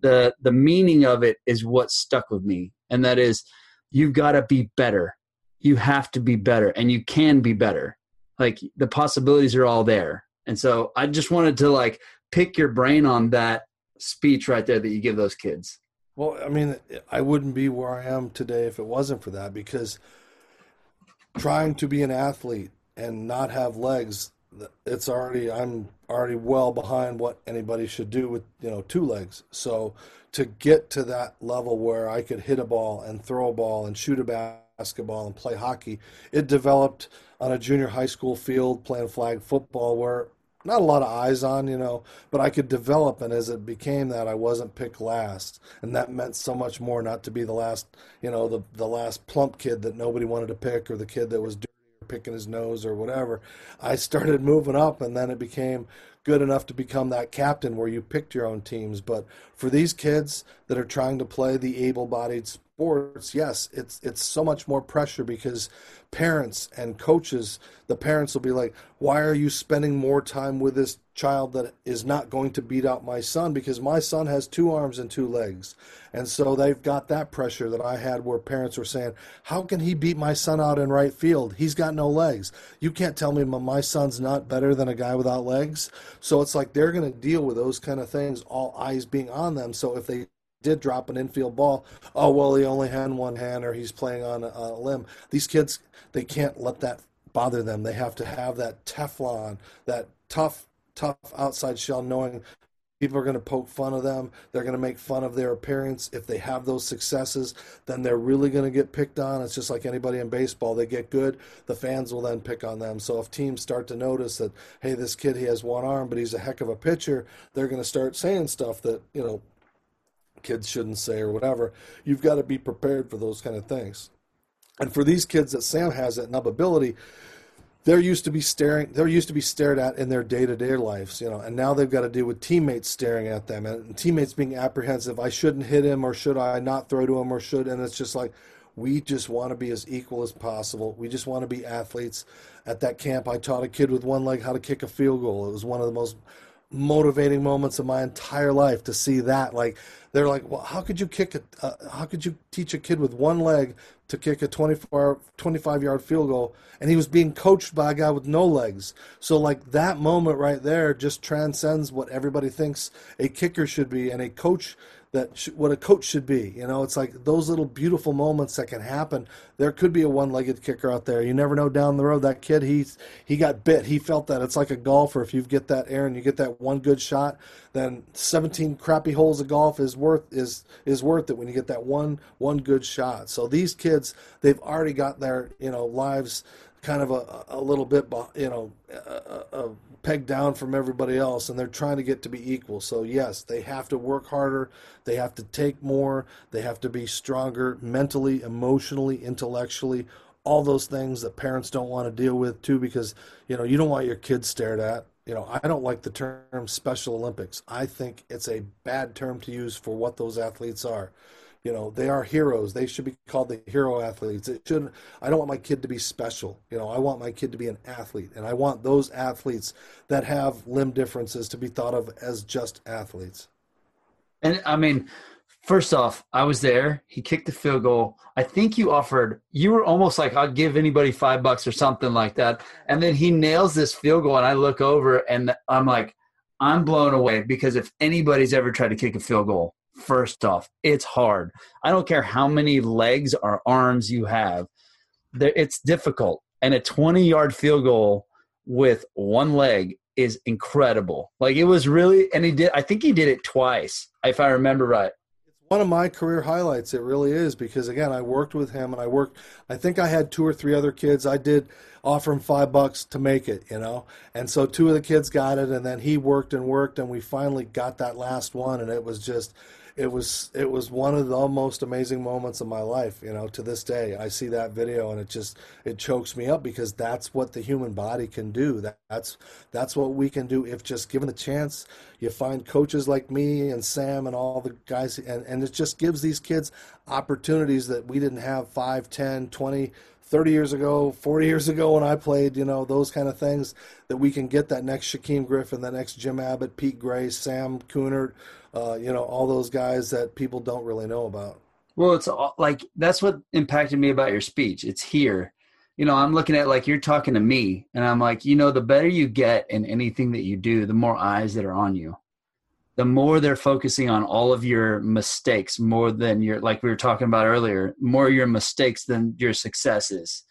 the the meaning of it is what stuck with me, and that is you've got to be better. You have to be better, and you can be better like the possibilities are all there and so i just wanted to like pick your brain on that speech right there that you give those kids well i mean i wouldn't be where i am today if it wasn't for that because trying to be an athlete and not have legs it's already I'm already well behind what anybody should do with you know two legs. So to get to that level where I could hit a ball and throw a ball and shoot a basketball and play hockey, it developed on a junior high school field playing flag football where not a lot of eyes on, you know, but I could develop. And as it became that, I wasn't picked last, and that meant so much more not to be the last, you know, the the last plump kid that nobody wanted to pick or the kid that was dirty or picking his nose or whatever. I started moving up, and then it became good enough to become that captain where you picked your own teams. But for these kids that are trying to play the able-bodied sports, yes, it's it's so much more pressure because parents and coaches, the parents will be like, "Why are you spending more time with this child that is not going to beat out my son because my son has two arms and two legs?" And so they've got that pressure that I had where parents were saying, "How can he beat my son out in right field? He's got no legs. You can't tell me my son's not better than a guy without legs." So it's like they're going to deal with those kind of things, all eyes being on them. So if they did drop an infield ball, oh well, he only had one hand or he's playing on a, limb. These kids, they can't let that bother them. They have to have that Teflon, that tough, tough outside shell, knowing people are going to poke fun of them. They're going to make fun of their appearance. If they have those successes, then they're really going to get picked on. It's just like anybody in baseball. They get good, the fans will then pick on them. So if teams start to notice that, hey, this kid, he has one arm, but he's a heck of a pitcher, they're going to start saying stuff that, you know, kids shouldn't say or whatever. You've got to be prepared for those kind of things. And for these kids that Sam has that Nubability, they're used to be staring they're used to be stared at in their day-to-day lives you know and now they've got to deal with teammates staring at them and teammates being apprehensive i shouldn't hit him or should i not throw to him or should and it's just like we just want to be as equal as possible we just want to be athletes at that camp i taught a kid with one leg how to kick a field goal it was one of the most motivating moments of my entire life to see that. Like they're like well how could you kick a uh, how could you teach a kid with one leg to kick a 24 25 yard field goal? And he was being coached by a guy with no legs. So like that moment right there just transcends what everybody thinks a kicker should be. And a coach that sh- what a coach should be. You know, it's like those little beautiful moments that can happen. There could be a one-legged kicker out there. You never know down the road. That kid, he's he got bit. He felt that. It's like a golfer. If you get that air and you get that one good shot, then 17 crappy holes of golf is worth is is worth it when you get that one one good shot. So these kids, they've already got their you know lives kind of a, a little bit, you know, a, a pegged down from everybody else and they're trying to get to be equal. So, yes, they have to work harder, they have to take more, they have to be stronger mentally, emotionally, intellectually, all those things that parents don't want to deal with too because, you know, you don't want your kids stared at. You know, I don't like the term Special Olympics. I think it's a bad term to use for what those athletes are. You know, they are heroes. They should be called the hero athletes. It shouldn't. I don't want my kid to be special. You know, I want my kid to be an athlete, and I want those athletes that have limb differences to be thought of as just athletes. And I mean, first off, I was there. He kicked the field goal. I think you offered. You were almost like, "I'd give anybody five bucks" or something like that. And then he nails this field goal, and I look over, and I'm like, I'm blown away because if anybody's ever tried to kick a field goal First off, it's hard. I don't care how many legs or arms you have, it's difficult. And a 20 yard field goal with one leg is incredible. Like it was really, and he did, I think he did it twice, if I remember right. One of my career highlights. It really is because, again, I worked with him and I worked, I think I had two or three other kids. I did offer him five bucks to make it, you know? And so two of the kids got it and then he worked and worked and we finally got that last one and it was just, it was it was one of the most amazing moments of my life you know to this day. I see that video and it just it chokes me up because that's what the human body can do. That, that's that's what we can do. If just given the chance you find coaches like me and sam and all the guys and, and it just gives these kids opportunities that we didn't have 5 10 20 30 years ago, 40 years ago when I played, you know, those kind of things that we can get that next Shaquem Griffin, the next Jim Abbott, Pete Gray, Sam Kunert, uh, you know, all those guys that people don't really know about. Well, it's like that's what impacted me about your speech. It's here. You know, I'm looking at like you're talking to me, and I'm like, you know, the better you get in anything that you do, the more eyes that are on you. The more they're focusing on all of your mistakes, more than your, like we were talking about earlier, more your mistakes than your successes.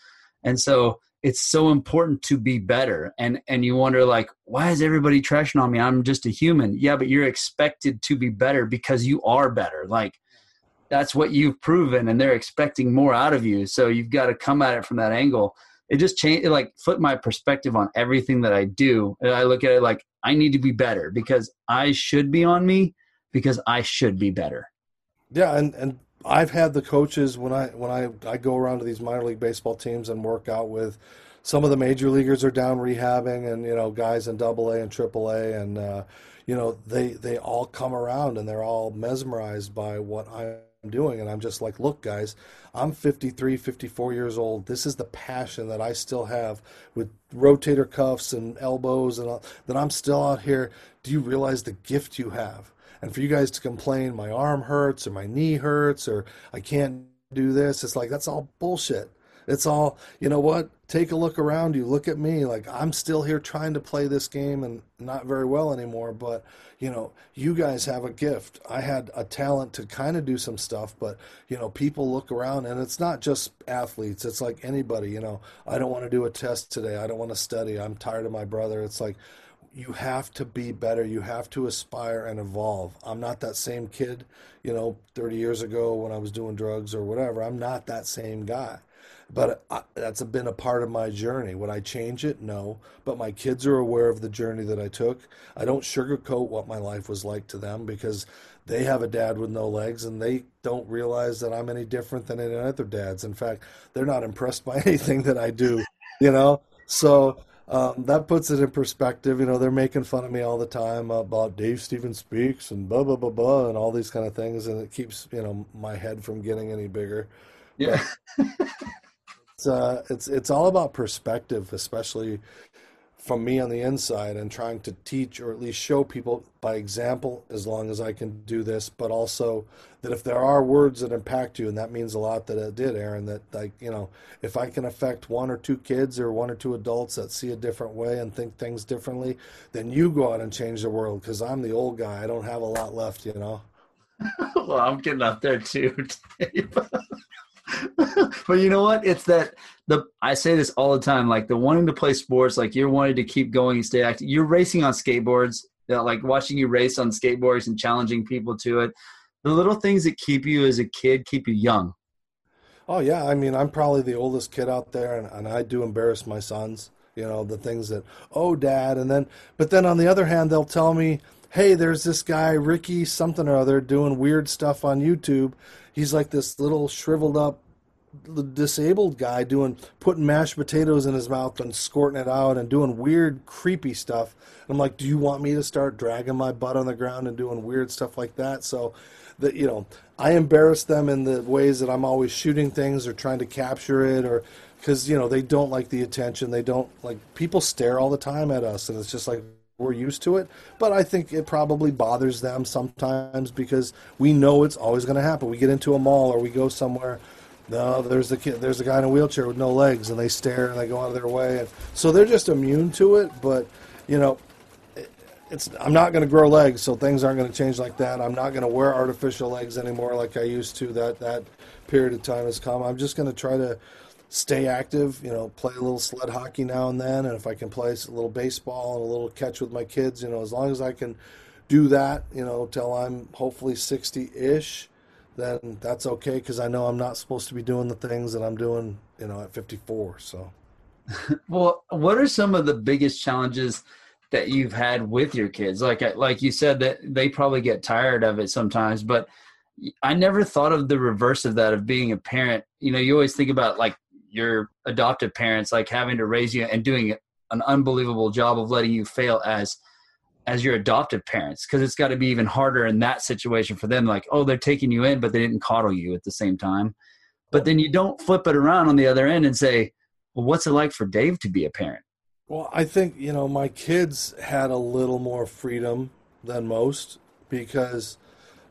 And so it's so important to be better. And and you wonder like why is everybody trashing on me? I'm just a human. Yeah but you're expected to be better because you are better. Like that's what you've proven and they're expecting more out of you. So you've got to come at it from that angle. It just changed it like flipped my perspective on everything that i do. And i look at it like i need to be better because i should be on me because i should be better. Yeah and and I've had the coaches when I when I I go around to these minor league baseball teams and work out with some of the major leaguers are down rehabbing and you know guys in double A and triple A and uh, you know they they all come around and they're all mesmerized by what I'm doing. And I'm just like look guys I'm 53 54 years old. This is the passion that I still have with rotator cuffs and elbows and all, that I'm still out here. Do you realize the gift you have and for you guys to complain, my arm hurts or my knee hurts or I can't do this, it's like that's all bullshit. It's all, you know what? Take a look around you. Look at me. Like I'm still here trying to play this game and not very well anymore, but you know, you guys have a gift. I had a talent to kind of do some stuff, but you know, people look around and it's not just athletes. It's like anybody, you know, I don't want to do a test today. I don't want to study. I'm tired of my brother. It's like you have to be better. You have to aspire and evolve. I'm not that same kid, you know, 30 years ago when I was doing drugs or whatever. I'm not that same guy. But I, that's been a part of my journey. Would I change it? No. But my kids are aware of the journey that I took. I don't sugarcoat what my life was like to them because they have a dad with no legs and they don't realize that I'm any different than any other dads. In fact, they're not impressed by *laughs* anything that I do, you know? So, um, that puts it in perspective. You know, they're making fun of me all the time about Dave Stevens speaks and blah blah blah blah and all these kind of things, and it keeps you know my head from getting any bigger. Yeah, it's uh, it's it's all about perspective, especially from me on the inside and trying to teach or at least show people by example as long as I can do this, but also that if there are words that impact you, and that means a lot that it did, Aaron, that like, you know, if I can affect one or two kids or one or two adults that see a different way and think things differently, then you go out and change the world because I'm the old guy. I don't have a lot left, you know. *laughs* well, I'm getting up there too. *laughs* *laughs* but you know what? It's that the I say this all the time. Like the wanting to play sports, like you're wanting to keep going and stay active. You're racing on skateboards. You know, like watching you race on skateboards and challenging people to it. The little things that keep you as a kid keep you young. Oh yeah, I mean I'm probably the oldest kid out there, and, and I do embarrass my sons. You know the things that oh dad, and then but then on the other hand they'll tell me hey, there's this guy, Ricky something or other, doing weird stuff on YouTube. He's like this little shriveled up disabled guy doing putting mashed potatoes in his mouth and squirting it out and doing weird creepy stuff. I'm like do you want me to start dragging my butt on the ground and doing weird stuff like that? So that you know i embarrass them in the ways that i'm always shooting things or trying to capture it or because you know they don't like the attention. They don't like people stare all the time at us and it's just like we're used to it, but I think it probably bothers them sometimes because we know it's always going to happen. We get into a mall or we go somewhere. No, there's a kid, there's a guy in a wheelchair with no legs, and they stare and they go out of their way, and so they're just immune to it. But you know, it's I'm not going to grow legs, so things aren't going to change like that. I'm not going to wear artificial legs anymore like I used to. That that period of time has come. I'm just going to try to stay active, you know, play a little sled hockey now and then, and if I can play a little baseball and a little catch with my kids, you know, as long as I can do that, you know, till I'm hopefully 60-ish, then that's okay because I know I'm not supposed to be doing the things that I'm doing, you know, at 54. So, *laughs* well, what are some of the biggest challenges that you've had with your kids? Like, uh, like you said that they probably get tired of it sometimes, but I never thought of the reverse of that of being a parent. You know, you always think about like your adoptive parents like having to raise you and doing an unbelievable job of letting you fail as as your adoptive parents. Because it's got to be even harder in that situation for them like oh they're taking you in but they didn't coddle you at the same time. But then you don't flip it around on the other end and say well what's it like for dave to be a parent? Well i think you know my kids had a little more freedom than most because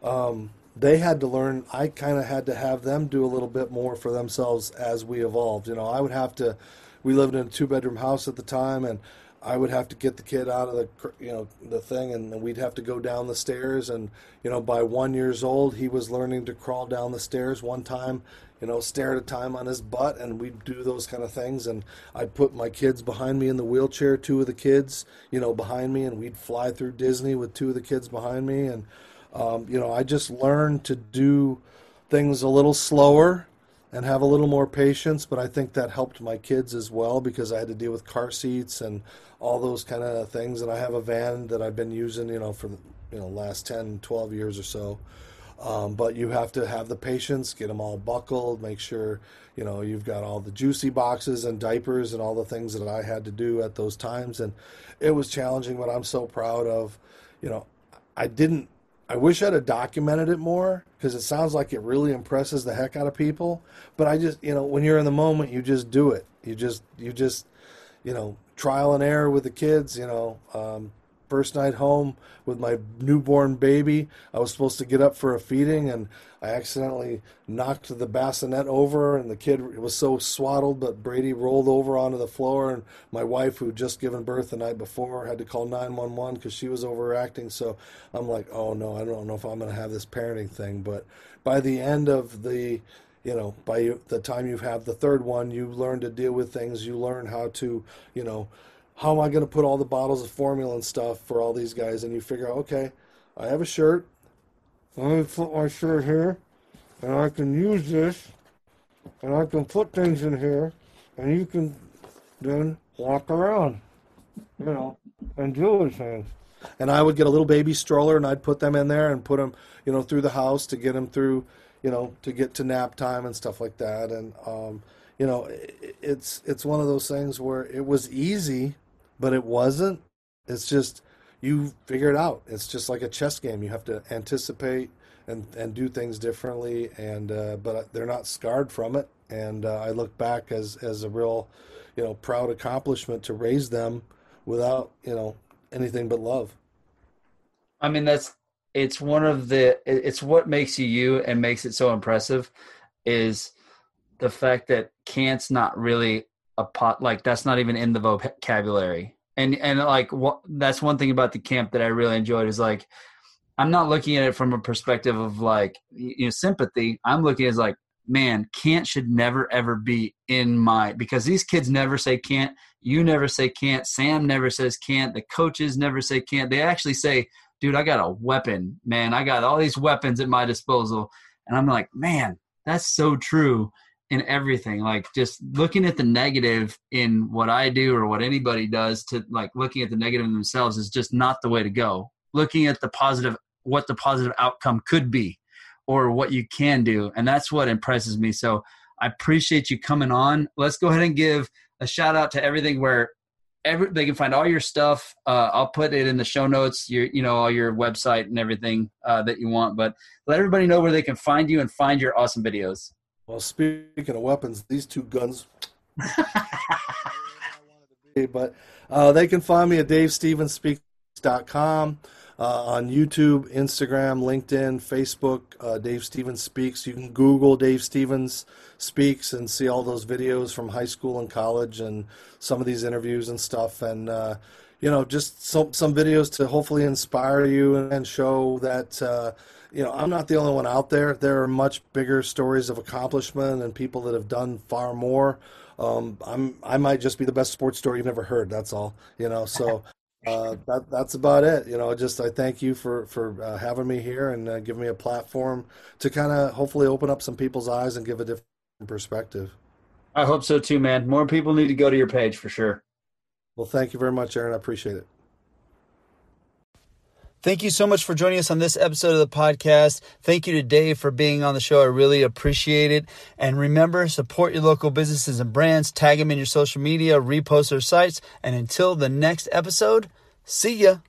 um, they had to learn i kind of had to have them do a little bit more for themselves as we evolved you know i would have to we lived in a two bedroom house at the time and i would have to get the kid out of the you know the thing and we'd have to go down the stairs and you know by one years old he was learning to crawl down the stairs one time you know, stare at a time on his butt, and we'd do those kind of things. And I'd put my kids behind me in the wheelchair, two of the kids, you know, behind me, and we'd fly through Disney with two of the kids behind me. And, um, you know, I just learned to do things a little slower and have a little more patience. But I think that helped my kids as well because I had to deal with car seats and all those kind of things. And I have a van that I've been using, you know, for you know last 10, 12 years or so. Um, but you have to have the patience, get them all buckled, make sure you know you've got all the juicy boxes and diapers and all the things that I had to do at those times, and it was challenging. But I'm so proud of, you know, I didn't. I wish I'd have documented it more because it sounds like it really impresses the heck out of people. But I just, you know, when you're in the moment, you just do it. You just, you just, you know, trial and error with the kids. You know, um, first night home with my newborn baby. I was supposed to get up for a feeding, and I accidentally knocked the bassinet over, and the kid was so swaddled, but Brady rolled over onto the floor, and my wife, who just given birth the night before, had to call 911 because she was overacting. So I'm like, oh no, I don't know if I'm going to have this parenting thing. But by the end of the you know, by the time you have the third one, you learn to deal with things. You learn how to, you know, how am I going to put all the bottles of formula and stuff for all these guys? And you figure out, okay, I have a shirt. Let me put my shirt here, and I can use this, and I can put things in here, and you can then walk around, you know, and do things. And I would get a little baby stroller, and I'd put them in there and put them, you know, through the house to get them through, you know, to get to nap time and stuff like that. And um, you know, it's it's one of those things where it was easy but it wasn't. It's just you figure it out. It's just like a chess game. You have to anticipate and and do things differently. And uh, but they're not scarred from it. And uh, I look back as as a real, you know, proud accomplishment to raise them without you know anything but love. I mean, that's it's one of the it's what makes you you and makes it so impressive is the fact that can't's not really a pot like that's not even in the vocabulary and and like what that's one thing about the camp that i really enjoyed is like i'm not looking at it from a perspective of like you know sympathy. I'm looking as like man can't should never ever be in my because these kids never say can't you never say can't sam never says can't the coaches never say can't they actually say dude i got a weapon man. I got all these weapons at my disposal. And i'm like man that's so true in everything like just looking at the negative in what i do or what anybody does to like looking at the negative in themselves is just not the way to go. Looking at the positive what the positive outcome could be or what you can do and that's what impresses me. So i appreciate you coming on. Let's go ahead and give a shout out to everything where every they can find all your stuff. Uh, i'll put it in the show notes your you know all your website and everything uh, that you want but let everybody know where they can find you and find your awesome videos well, speaking of weapons, these two guns. *laughs* but uh, they can find me at davestevensspeaks.com, uh, on YouTube, Instagram, LinkedIn, Facebook, uh, Dave Stevens Speaks. You can Google Dave Stevens Speaks and see all those videos from high school and college and some of these interviews and stuff. And, uh, you know, just some, some videos to hopefully inspire you and show that uh, you know, I'm not the only one out there. There are much bigger stories of accomplishment and people that have done far more. Um, I'm I might just be the best sports story you've never heard. That's all. You know, so *laughs* uh, that that's about it. You know, just I thank you for for uh, having me here and uh, giving me a platform to kind of hopefully open up some people's eyes and give a different perspective. I hope so too, man. More people need to go to your page for sure. Well, thank you very much, Aaron. I appreciate it. Thank you so much for joining us on this episode of the podcast. Thank you to Dave for being on the show. I really appreciate it. And remember, support your local businesses and brands, tag them in your social media, repost their sites. And until the next episode, see ya.